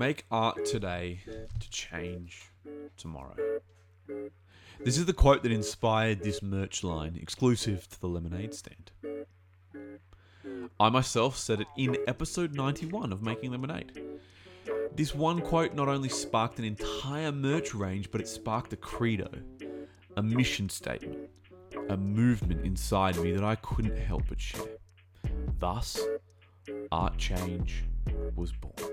Make art today to change tomorrow. This is the quote that inspired this merch line, exclusive to the lemonade stand. I myself said it in episode 91 of Making Lemonade. This one quote not only sparked an entire merch range, but it sparked a credo, a mission statement, a movement inside me that I couldn't help but share. Thus, Art Change was born.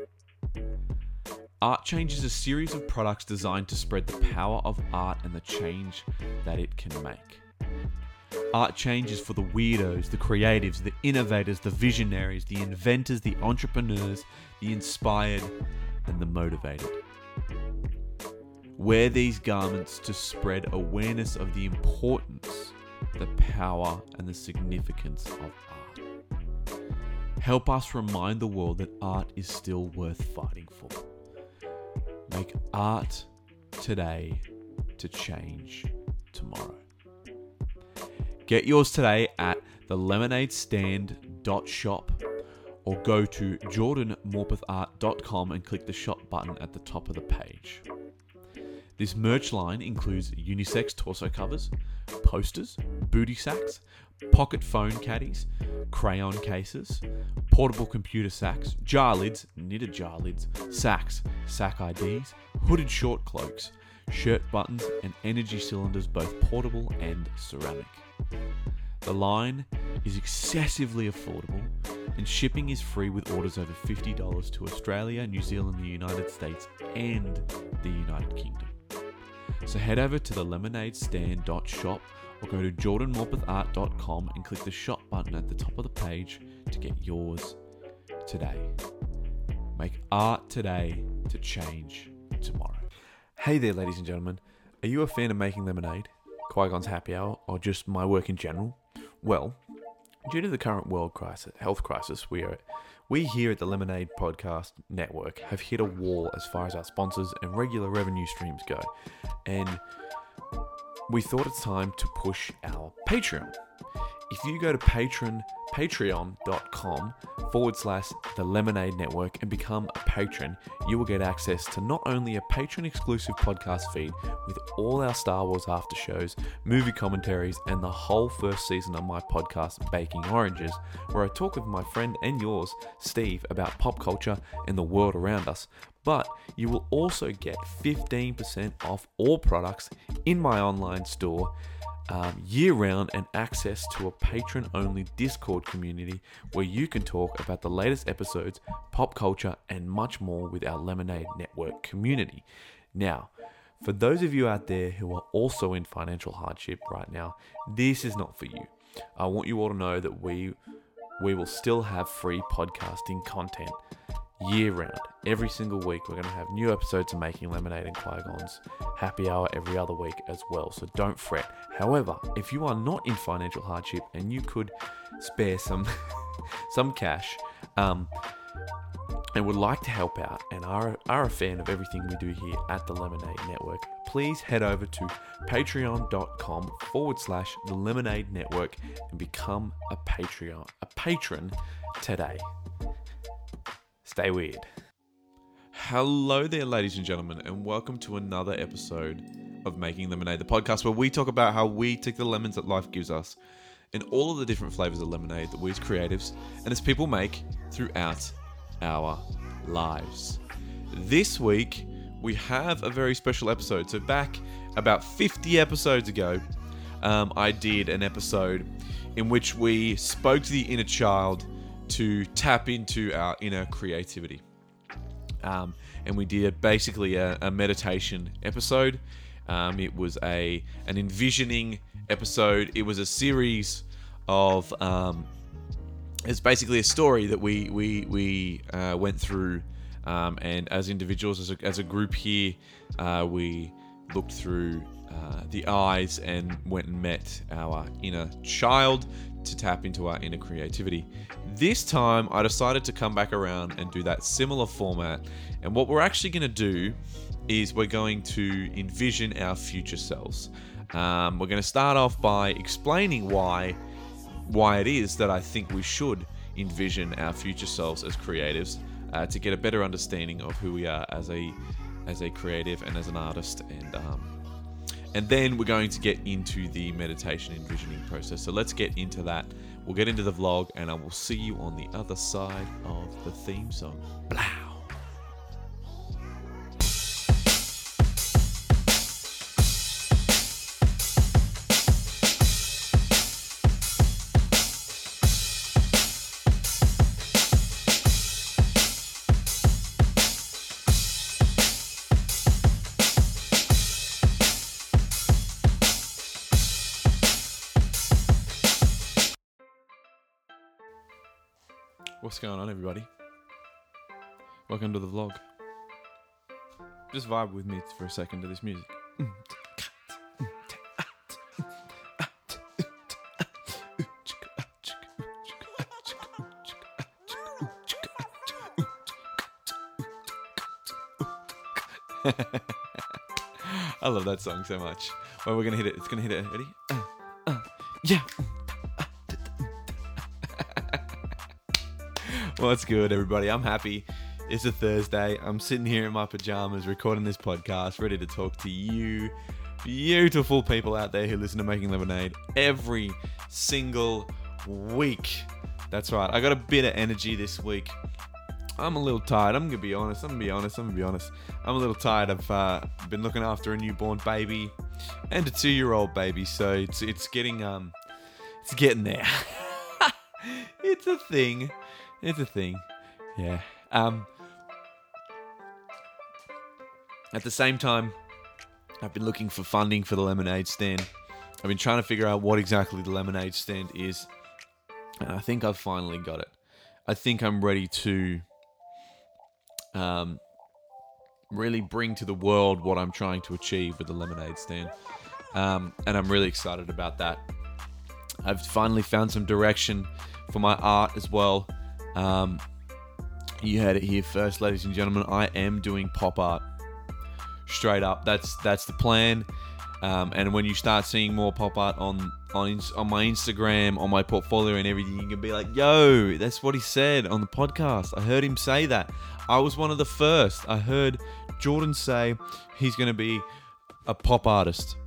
Art Change is a series of products designed to spread the power of art and the change that it can make. Art Change is for the weirdos, the creatives, the innovators, the visionaries, the inventors, the entrepreneurs, the inspired, and the motivated. Wear these garments to spread awareness of the importance, the power, and the significance of art. Help us remind the world that art is still worth fighting for. Make art today to change tomorrow. Get yours today at the lemonadestand.shop or go to jordanmorpethart.com and click the shop button at the top of the page. This merch line includes unisex torso covers, posters, booty sacks, pocket phone caddies, crayon cases, portable computer sacks, jar lids, knitted jar lids, sacks, sack IDs, hooded short cloaks, shirt buttons, and energy cylinders, both portable and ceramic. The line is excessively affordable, and shipping is free with orders over $50 to Australia, New Zealand, the United States, and the United Kingdom. So head over to the lemonadestand.shop or go to jordanmorpethart.com and click the shop button at the top of the page to get yours today. Make art today to change tomorrow. Hey there, ladies and gentlemen. Are you a fan of making lemonade, Qui Gon's Happy Hour, or just my work in general? Well, due to the current world crisis, health crisis, we are we here at the Lemonade Podcast Network have hit a wall as far as our sponsors and regular revenue streams go, and we thought it's time to push our Patreon. If you go to patron patreon.com forward slash the lemonade network and become a patron, you will get access to not only a patron exclusive podcast feed with all our Star Wars after shows, movie commentaries, and the whole first season of my podcast, Baking Oranges, where I talk with my friend and yours, Steve, about pop culture and the world around us. But you will also get 15% off all products in my online store um, year round and access to a patron only Discord community where you can talk about the latest episodes, pop culture, and much more with our Lemonade Network community. Now, for those of you out there who are also in financial hardship right now, this is not for you. I want you all to know that we we will still have free podcasting content year round. Every single week, we're going to have new episodes of Making Lemonade and Qui Gon's Happy Hour every other week as well. So don't fret. However, if you are not in financial hardship and you could spare some some cash, um, and would like to help out and are, are a fan of everything we do here at the Lemonade Network, please head over to patreon.com forward slash the Lemonade Network and become a Patreon, a patron today. Stay weird. Hello there, ladies and gentlemen, and welcome to another episode of Making Lemonade, the podcast where we talk about how we take the lemons that life gives us and all of the different flavors of lemonade that we as creatives and as people make throughout our lives. This week, we have a very special episode. So, back about 50 episodes ago, um, I did an episode in which we spoke to the inner child to tap into our inner creativity. Um, and we did basically a, a meditation episode. Um, it was a an envisioning episode. It was a series of. Um, it's basically a story that we we we uh, went through, um, and as individuals, as a, as a group here, uh, we looked through uh, the eyes and went and met our inner child to tap into our inner creativity. This time, I decided to come back around and do that similar format. And what we're actually going to do is we're going to envision our future selves. Um, we're going to start off by explaining why why it is that I think we should envision our future selves as creatives. uh, to get a better understanding of who we are as a as a creative and as an artist and um, and then we're going to get into the meditation envisioning process. So let's get into that. We'll get into the vlog and i will see you on the other side of the theme song. Blow. To the vlog. Just vibe with me for a second to this music. I love that song so much. Well, we're gonna hit it. It's gonna hit it. Ready? Uh, uh, yeah. What's good, everybody? I'm happy. It's a Thursday. I'm sitting here in my pajamas recording this podcast, ready to talk to you, beautiful people out there who listen to Making Lemonade every single week. That's right. I got a bit of energy this week. I'm a little tired. I'm gonna be honest. I'm gonna be honest. I'm gonna be honest. I'm a little tired. I've uh, been looking after a newborn baby and a two-year-old baby, so it's it's getting um, it's getting there. it's a thing. It's a thing. Yeah. Um. At the same time, I've been looking for funding for the lemonade stand. I've been trying to figure out what exactly the lemonade stand is, and I think I've finally got it. I think I'm ready to um, really bring to the world what I'm trying to achieve with the lemonade stand. Um, and I'm really excited about that. I've finally found some direction for my art as well. Um, you heard it here first, ladies and gentlemen. I am doing pop art. Straight up, that's that's the plan. Um, and when you start seeing more pop art on on on my Instagram, on my portfolio, and everything, you can be like, "Yo, that's what he said on the podcast." I heard him say that. I was one of the first. I heard Jordan say he's going to be a pop artist.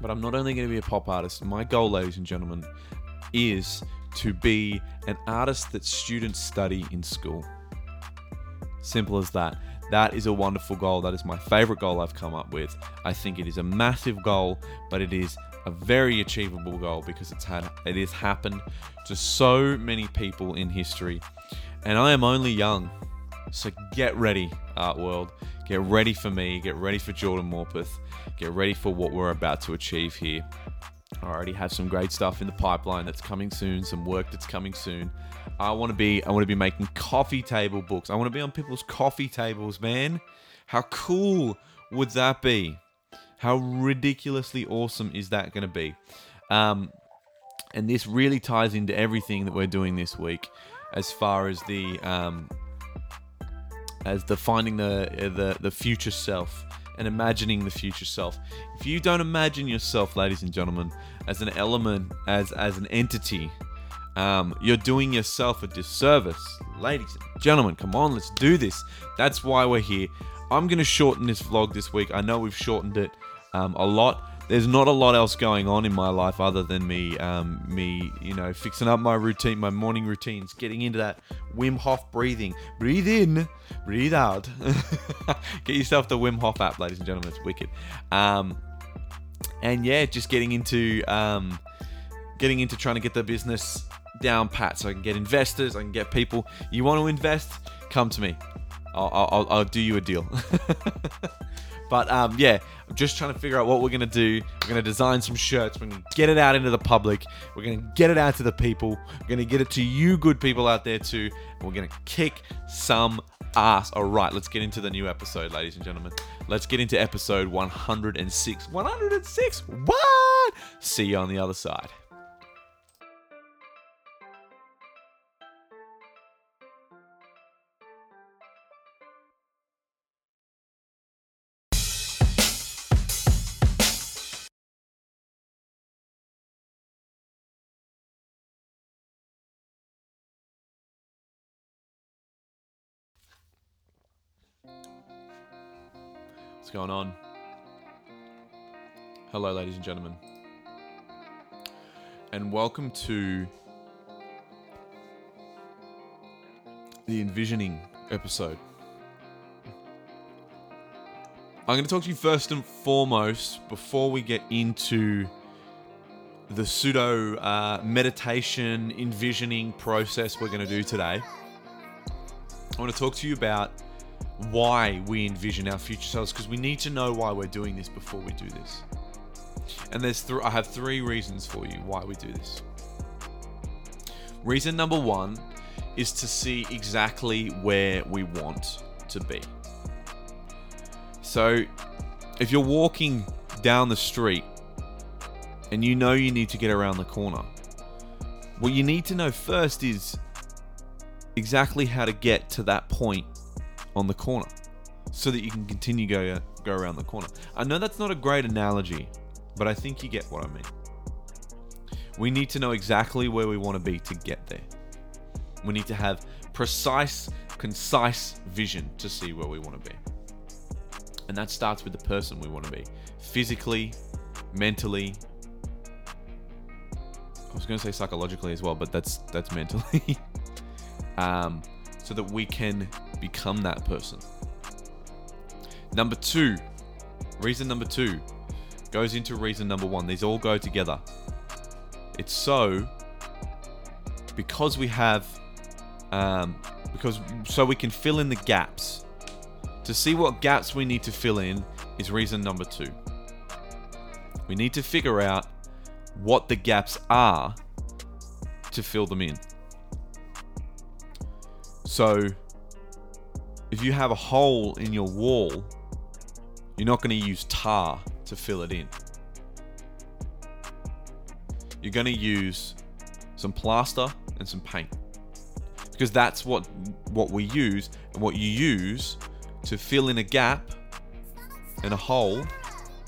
But I'm not only going to be a pop artist. My goal, ladies and gentlemen, is to be an artist that students study in school. Simple as that. That is a wonderful goal. That is my favorite goal I've come up with. I think it is a massive goal, but it is a very achievable goal because it's had it has happened to so many people in history. And I am only young. So get ready, art world. Get ready for me. Get ready for Jordan Morpeth. Get ready for what we're about to achieve here. I already have some great stuff in the pipeline that's coming soon, some work that's coming soon. I want to be I want to be making coffee table books. I want to be on people's coffee tables, man. How cool would that be? How ridiculously awesome is that going to be? Um, and this really ties into everything that we're doing this week, as far as the um, as the finding the the the future self and imagining the future self. If you don't imagine yourself, ladies and gentlemen, as an element, as as an entity, um, you're doing yourself a disservice. Ladies and gentlemen, come on, let's do this. That's why we're here. I'm to shorten this vlog this week. I know we've shortened it um, a lot. There's not a lot else going on in my life other than me, um, me, you know, fixing up my routine, my morning routines, getting into that Wim Hof breathing. Breathe in, breathe out. Get yourself the Wim Hof app, ladies and gentlemen. It's wicked. Um, and yeah, just getting into um, getting into trying to get the business down pat, so I can get investors, I can get people. You want to invest? Come to me. I'll, I'll, I'll do you a deal. but um, yeah, I'm just trying to figure out what we're gonna do. We're gonna design some shirts. We're gonna get it out into the public. We're gonna get it out to the people. We're gonna get it to you, good people out there too. And we're gonna kick some ass. All right, let's get into the new episode, ladies and gentlemen. Let's get into episode 106. 106. What? See you on the other side. What's going on? Hello, ladies and gentlemen. And welcome to the envisioning episode. I'm going to talk to you first and foremost before we get into the pseudo uh, meditation envisioning process we're going to do today. I want to talk to you about why we envision our future selves because we need to know why we're doing this before we do this. And there's th- I have three reasons for you why we do this. Reason number 1 is to see exactly where we want to be. So, if you're walking down the street and you know you need to get around the corner, what you need to know first is exactly how to get to that point on the corner so that you can continue go go around the corner. I know that's not a great analogy, but I think you get what I mean. We need to know exactly where we want to be to get there. We need to have precise, concise vision to see where we want to be. And that starts with the person we want to be physically, mentally. I was going to say psychologically as well, but that's that's mentally. um, so that we can become that person. Number two, reason number two goes into reason number one. These all go together. It's so because we have, um, because so we can fill in the gaps. To see what gaps we need to fill in is reason number two. We need to figure out what the gaps are to fill them in. So, if you have a hole in your wall, you're not going to use tar to fill it in. You're going to use some plaster and some paint. Because that's what what we use and what you use to fill in a gap and a hole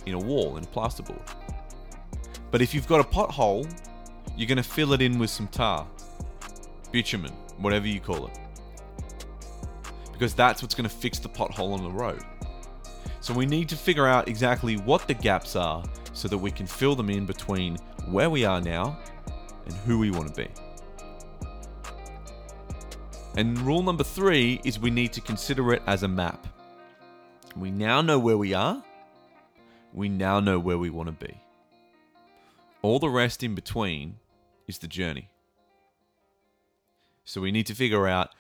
in a wall in a plasterboard. But if you've got a pothole, you're going to fill it in with some tar, bitumen, whatever you call it because that's what's going to fix the pothole on the road. So we need to figure out exactly what the gaps are so that we can fill them in between where we are now and who we want to be. And rule number three is we need to consider it as a map. We now know where we are, we now know where we want to be. All the rest in between is the journey. So we need to figure out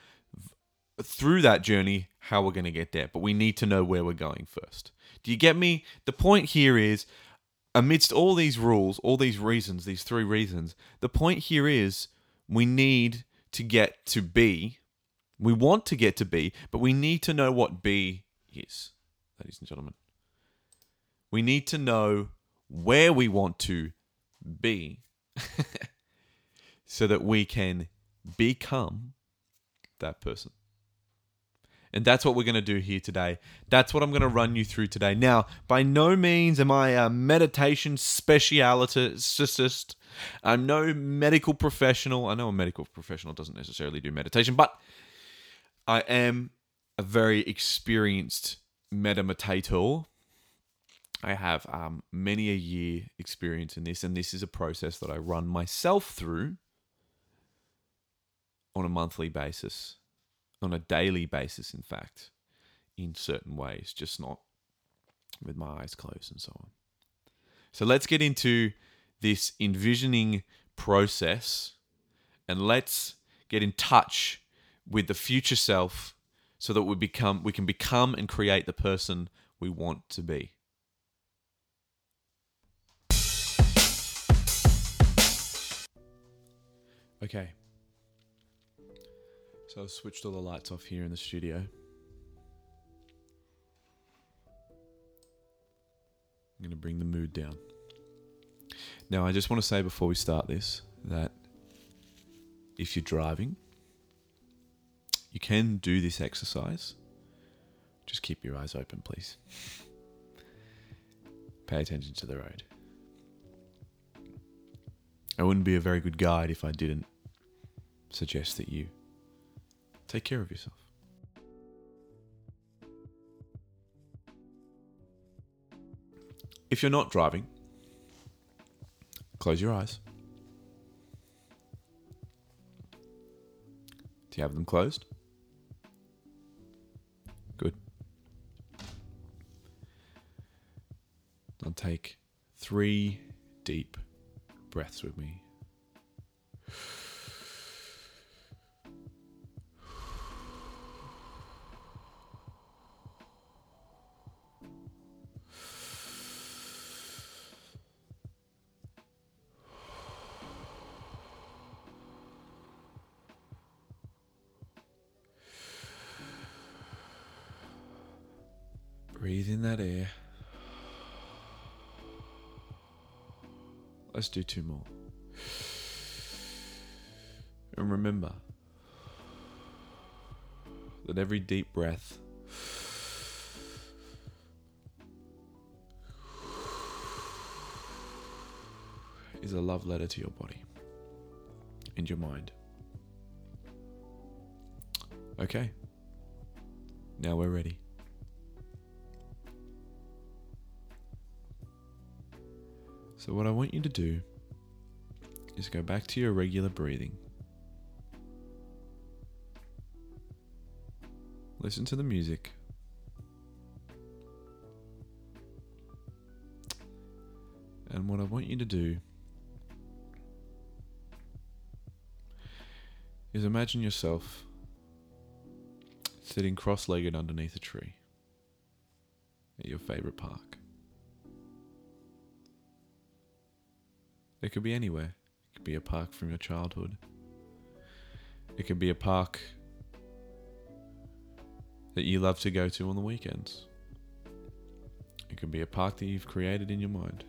through that journey how we're going to get there, but we need to know where we're going first. Do you get me? The point here is amidst all these rules, all these reasons, these three reasons, the point here is we need to get to B. We want to get to B, but we need to know what B is, ladies and gentlemen. We need to know where we want to be so that we can become that person. And that's what we're going to do here today. That's what I'm going to run you through today. Now, by no means am I a meditation specialist. I'm no medical professional. I know a medical professional doesn't necessarily do meditation, but I am a very experienced meditator. I have um, many a year experience in this, and this is a process that I run myself through on a monthly basis on a daily basis, in fact, in certain ways, just not with my eyes closed and so on. So let's get into this envisioning process and let's get in touch with the future self so that we become we can become and create the person we want to be. Okay. So I've switched all the lights off here in the studio. I'm going to bring the mood down. Now, I just want to say before we start this that if you're driving, you can do this exercise. Just keep your eyes open, please. Pay attention to the road. I wouldn't be a very good guide if I didn't suggest that you Take care of yourself. If you're not driving, close your eyes. Do you have them closed? Good. Now take three deep breaths with me. Let's do two more. And remember that every deep breath is a love letter to your body and your mind. Okay. Now we're ready. So, what I want you to do is go back to your regular breathing. Listen to the music. And what I want you to do is imagine yourself sitting cross legged underneath a tree at your favorite park. It could be anywhere. It could be a park from your childhood. It could be a park that you love to go to on the weekends. It could be a park that you've created in your mind.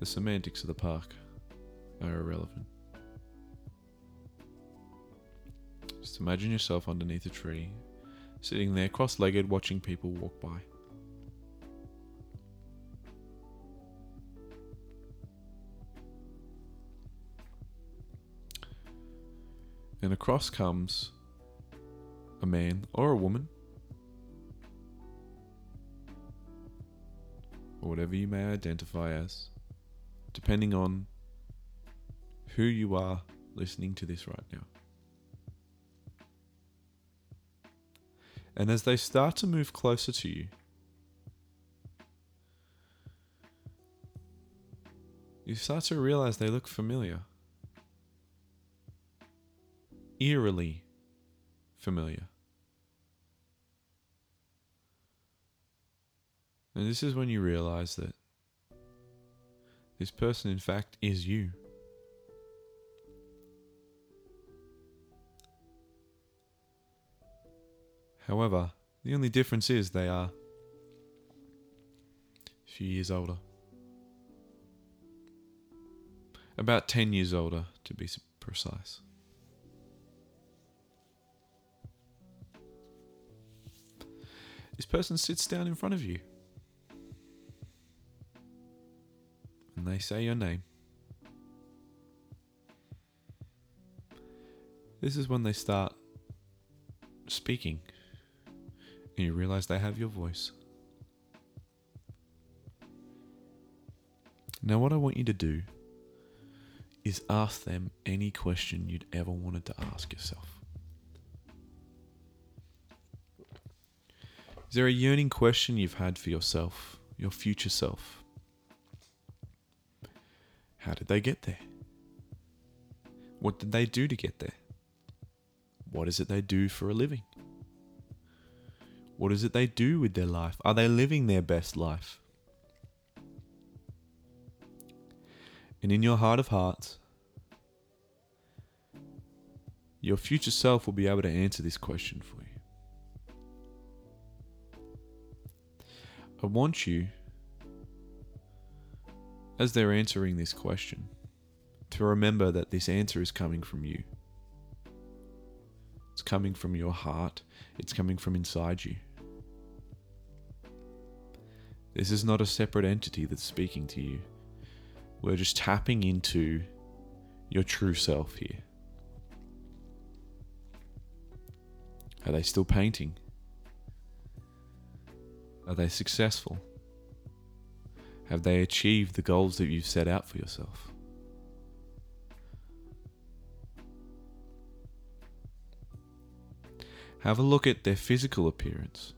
The semantics of the park are irrelevant. Just imagine yourself underneath a tree, sitting there cross legged watching people walk by. And across comes a man or a woman, or whatever you may identify as, depending on who you are listening to this right now. And as they start to move closer to you, you start to realize they look familiar. Eerily familiar. And this is when you realize that this person, in fact, is you. However, the only difference is they are a few years older. About 10 years older, to be precise. This person sits down in front of you. And they say your name. This is when they start speaking and you realize they have your voice. Now, what I want you to do is ask them any question you'd ever wanted to ask yourself. Is there a yearning question you've had for yourself, your future self? How did they get there? What did they do to get there? What is it they do for a living? What is it they do with their life? Are they living their best life? And in your heart of hearts, your future self will be able to answer this question for you. I want you, as they're answering this question, to remember that this answer is coming from you. It's coming from your heart, it's coming from inside you. This is not a separate entity that's speaking to you. We're just tapping into your true self here. Are they still painting? Are they successful? Have they achieved the goals that you've set out for yourself? Have a look at their physical appearance.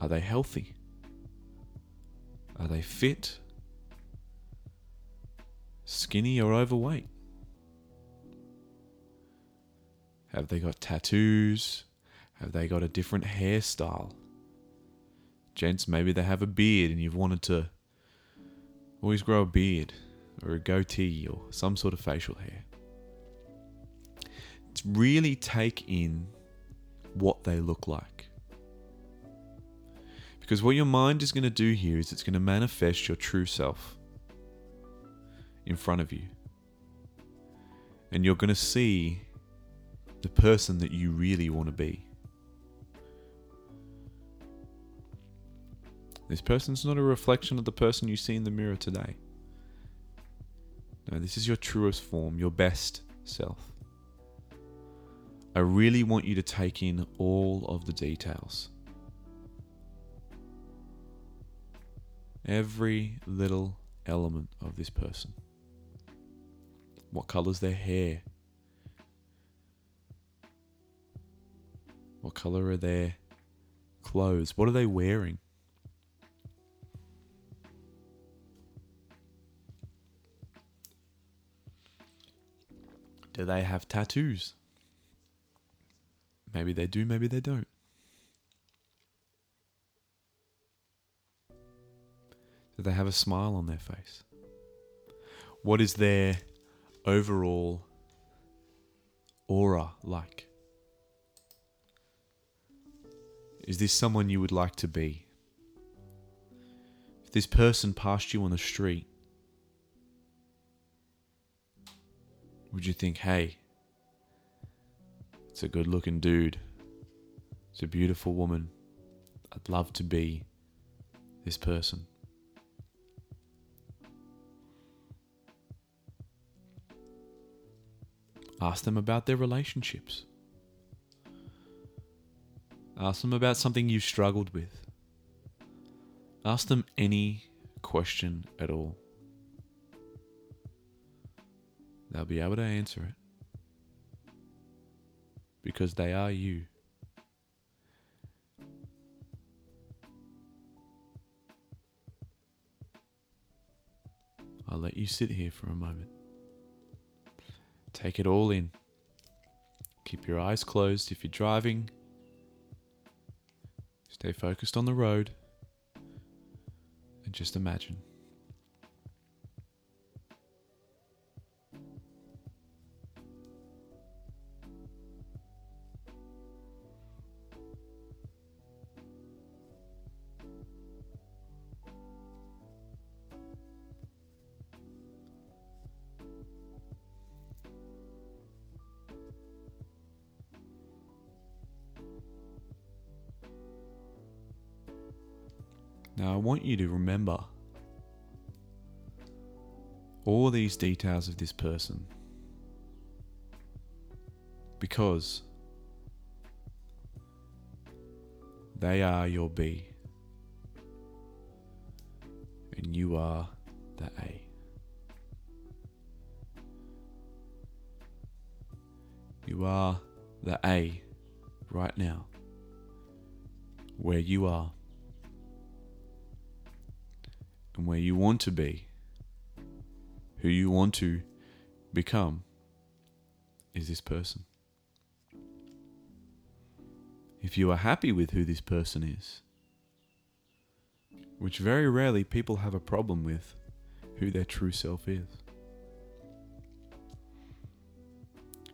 Are they healthy? Are they fit? Skinny or overweight? Have they got tattoos? Have they got a different hairstyle? Gents, maybe they have a beard and you've wanted to always grow a beard or a goatee or some sort of facial hair. To really take in what they look like. Because what your mind is going to do here is it's going to manifest your true self in front of you. And you're going to see the person that you really want to be. This person's not a reflection of the person you see in the mirror today. No, this is your truest form, your best self. I really want you to take in all of the details. Every little element of this person. What color's their hair? What color are their clothes? What are they wearing? Do they have tattoos? Maybe they do, maybe they don't. Do they have a smile on their face? What is their overall aura like? Is this someone you would like to be? If this person passed you on the street, would you think, hey, it's a good looking dude, it's a beautiful woman, I'd love to be this person? Ask them about their relationships. Ask them about something you've struggled with. Ask them any question at all. They'll be able to answer it because they are you. I'll let you sit here for a moment. Take it all in. Keep your eyes closed if you're driving. Stay focused on the road. And just imagine. Now, I want you to remember all these details of this person. Because they are your B. And you are the A. You are the A right now, where you are where you want to be, who you want to become, is this person. If you are happy with who this person is, which very rarely people have a problem with who their true self is.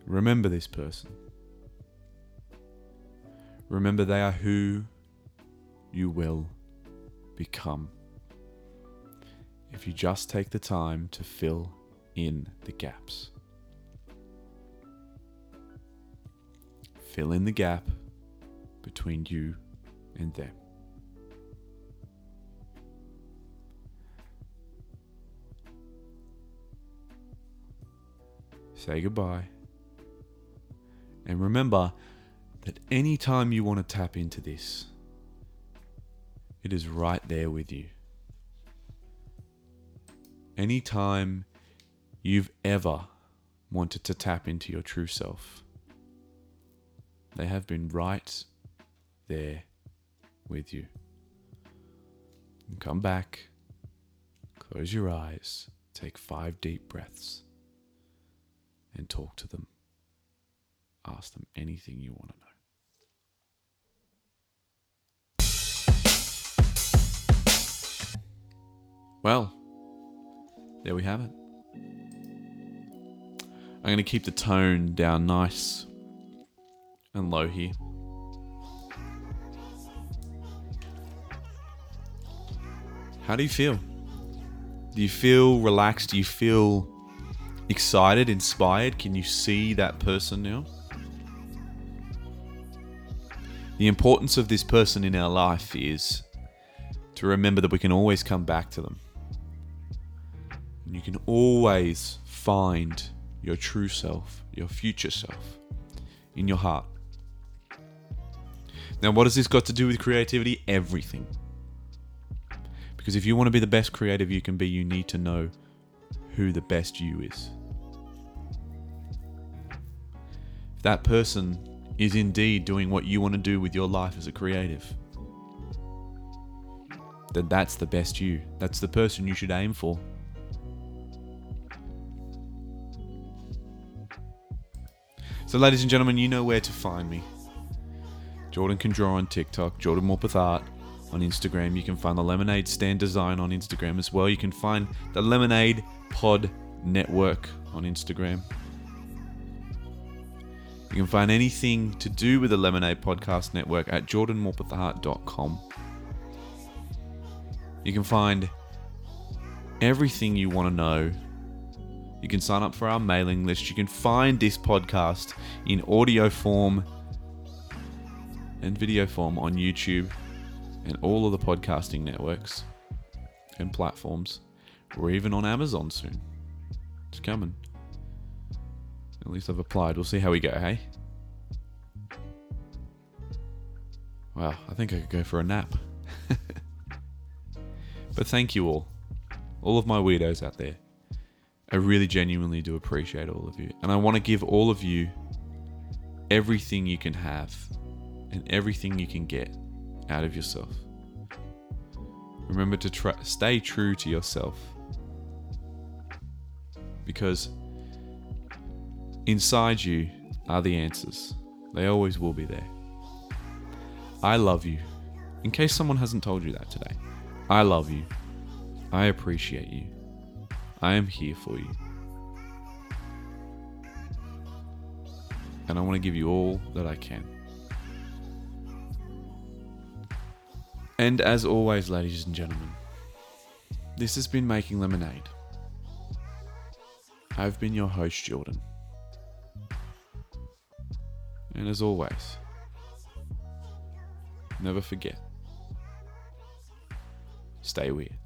Remember this person. Remember they are who you will become if you just take the time to fill in the gaps. Fill in the gap between you and them. Say goodbye. And remember that anytime you want to tap into this, it is right there with you. Anytime you've ever wanted to tap into your true self, they have been right there with you. And come back, close your eyes, take five deep breaths, and talk to them. Ask them anything you want to know. Well, there we have it. I'm going to keep the tone down nice and low here. How do you feel? Do you feel relaxed? Do you feel excited, inspired? Can you see that person now? The importance of this person in our life is to remember that we can always come back to them. And you can always find your true self, your future self, in your heart. Now, what has this got to do with creativity? Everything. Because if you want to be the best creative you can be, you need to know who the best you is. If that person is indeed doing what you want to do with your life as a creative, then that's the best you. That's the person you should aim for. So, ladies and gentlemen, you know where to find me. Jordan can draw on TikTok, Jordan Morpeth Art on Instagram. You can find the Lemonade Stand Design on Instagram as well. You can find the Lemonade Pod Network on Instagram. You can find anything to do with the Lemonade Podcast Network at jordanmorpethart.com. You can find everything you want to know. You can sign up for our mailing list. You can find this podcast in audio form and video form on YouTube and all of the podcasting networks and platforms. We're even on Amazon soon. It's coming. At least I've applied. We'll see how we go, hey? Wow, I think I could go for a nap. but thank you all. All of my weirdos out there. I really genuinely do appreciate all of you. And I want to give all of you everything you can have and everything you can get out of yourself. Remember to try, stay true to yourself. Because inside you are the answers. They always will be there. I love you. In case someone hasn't told you that today, I love you. I appreciate you. I am here for you. And I want to give you all that I can. And as always, ladies and gentlemen, this has been Making Lemonade. I've been your host, Jordan. And as always, never forget stay weird.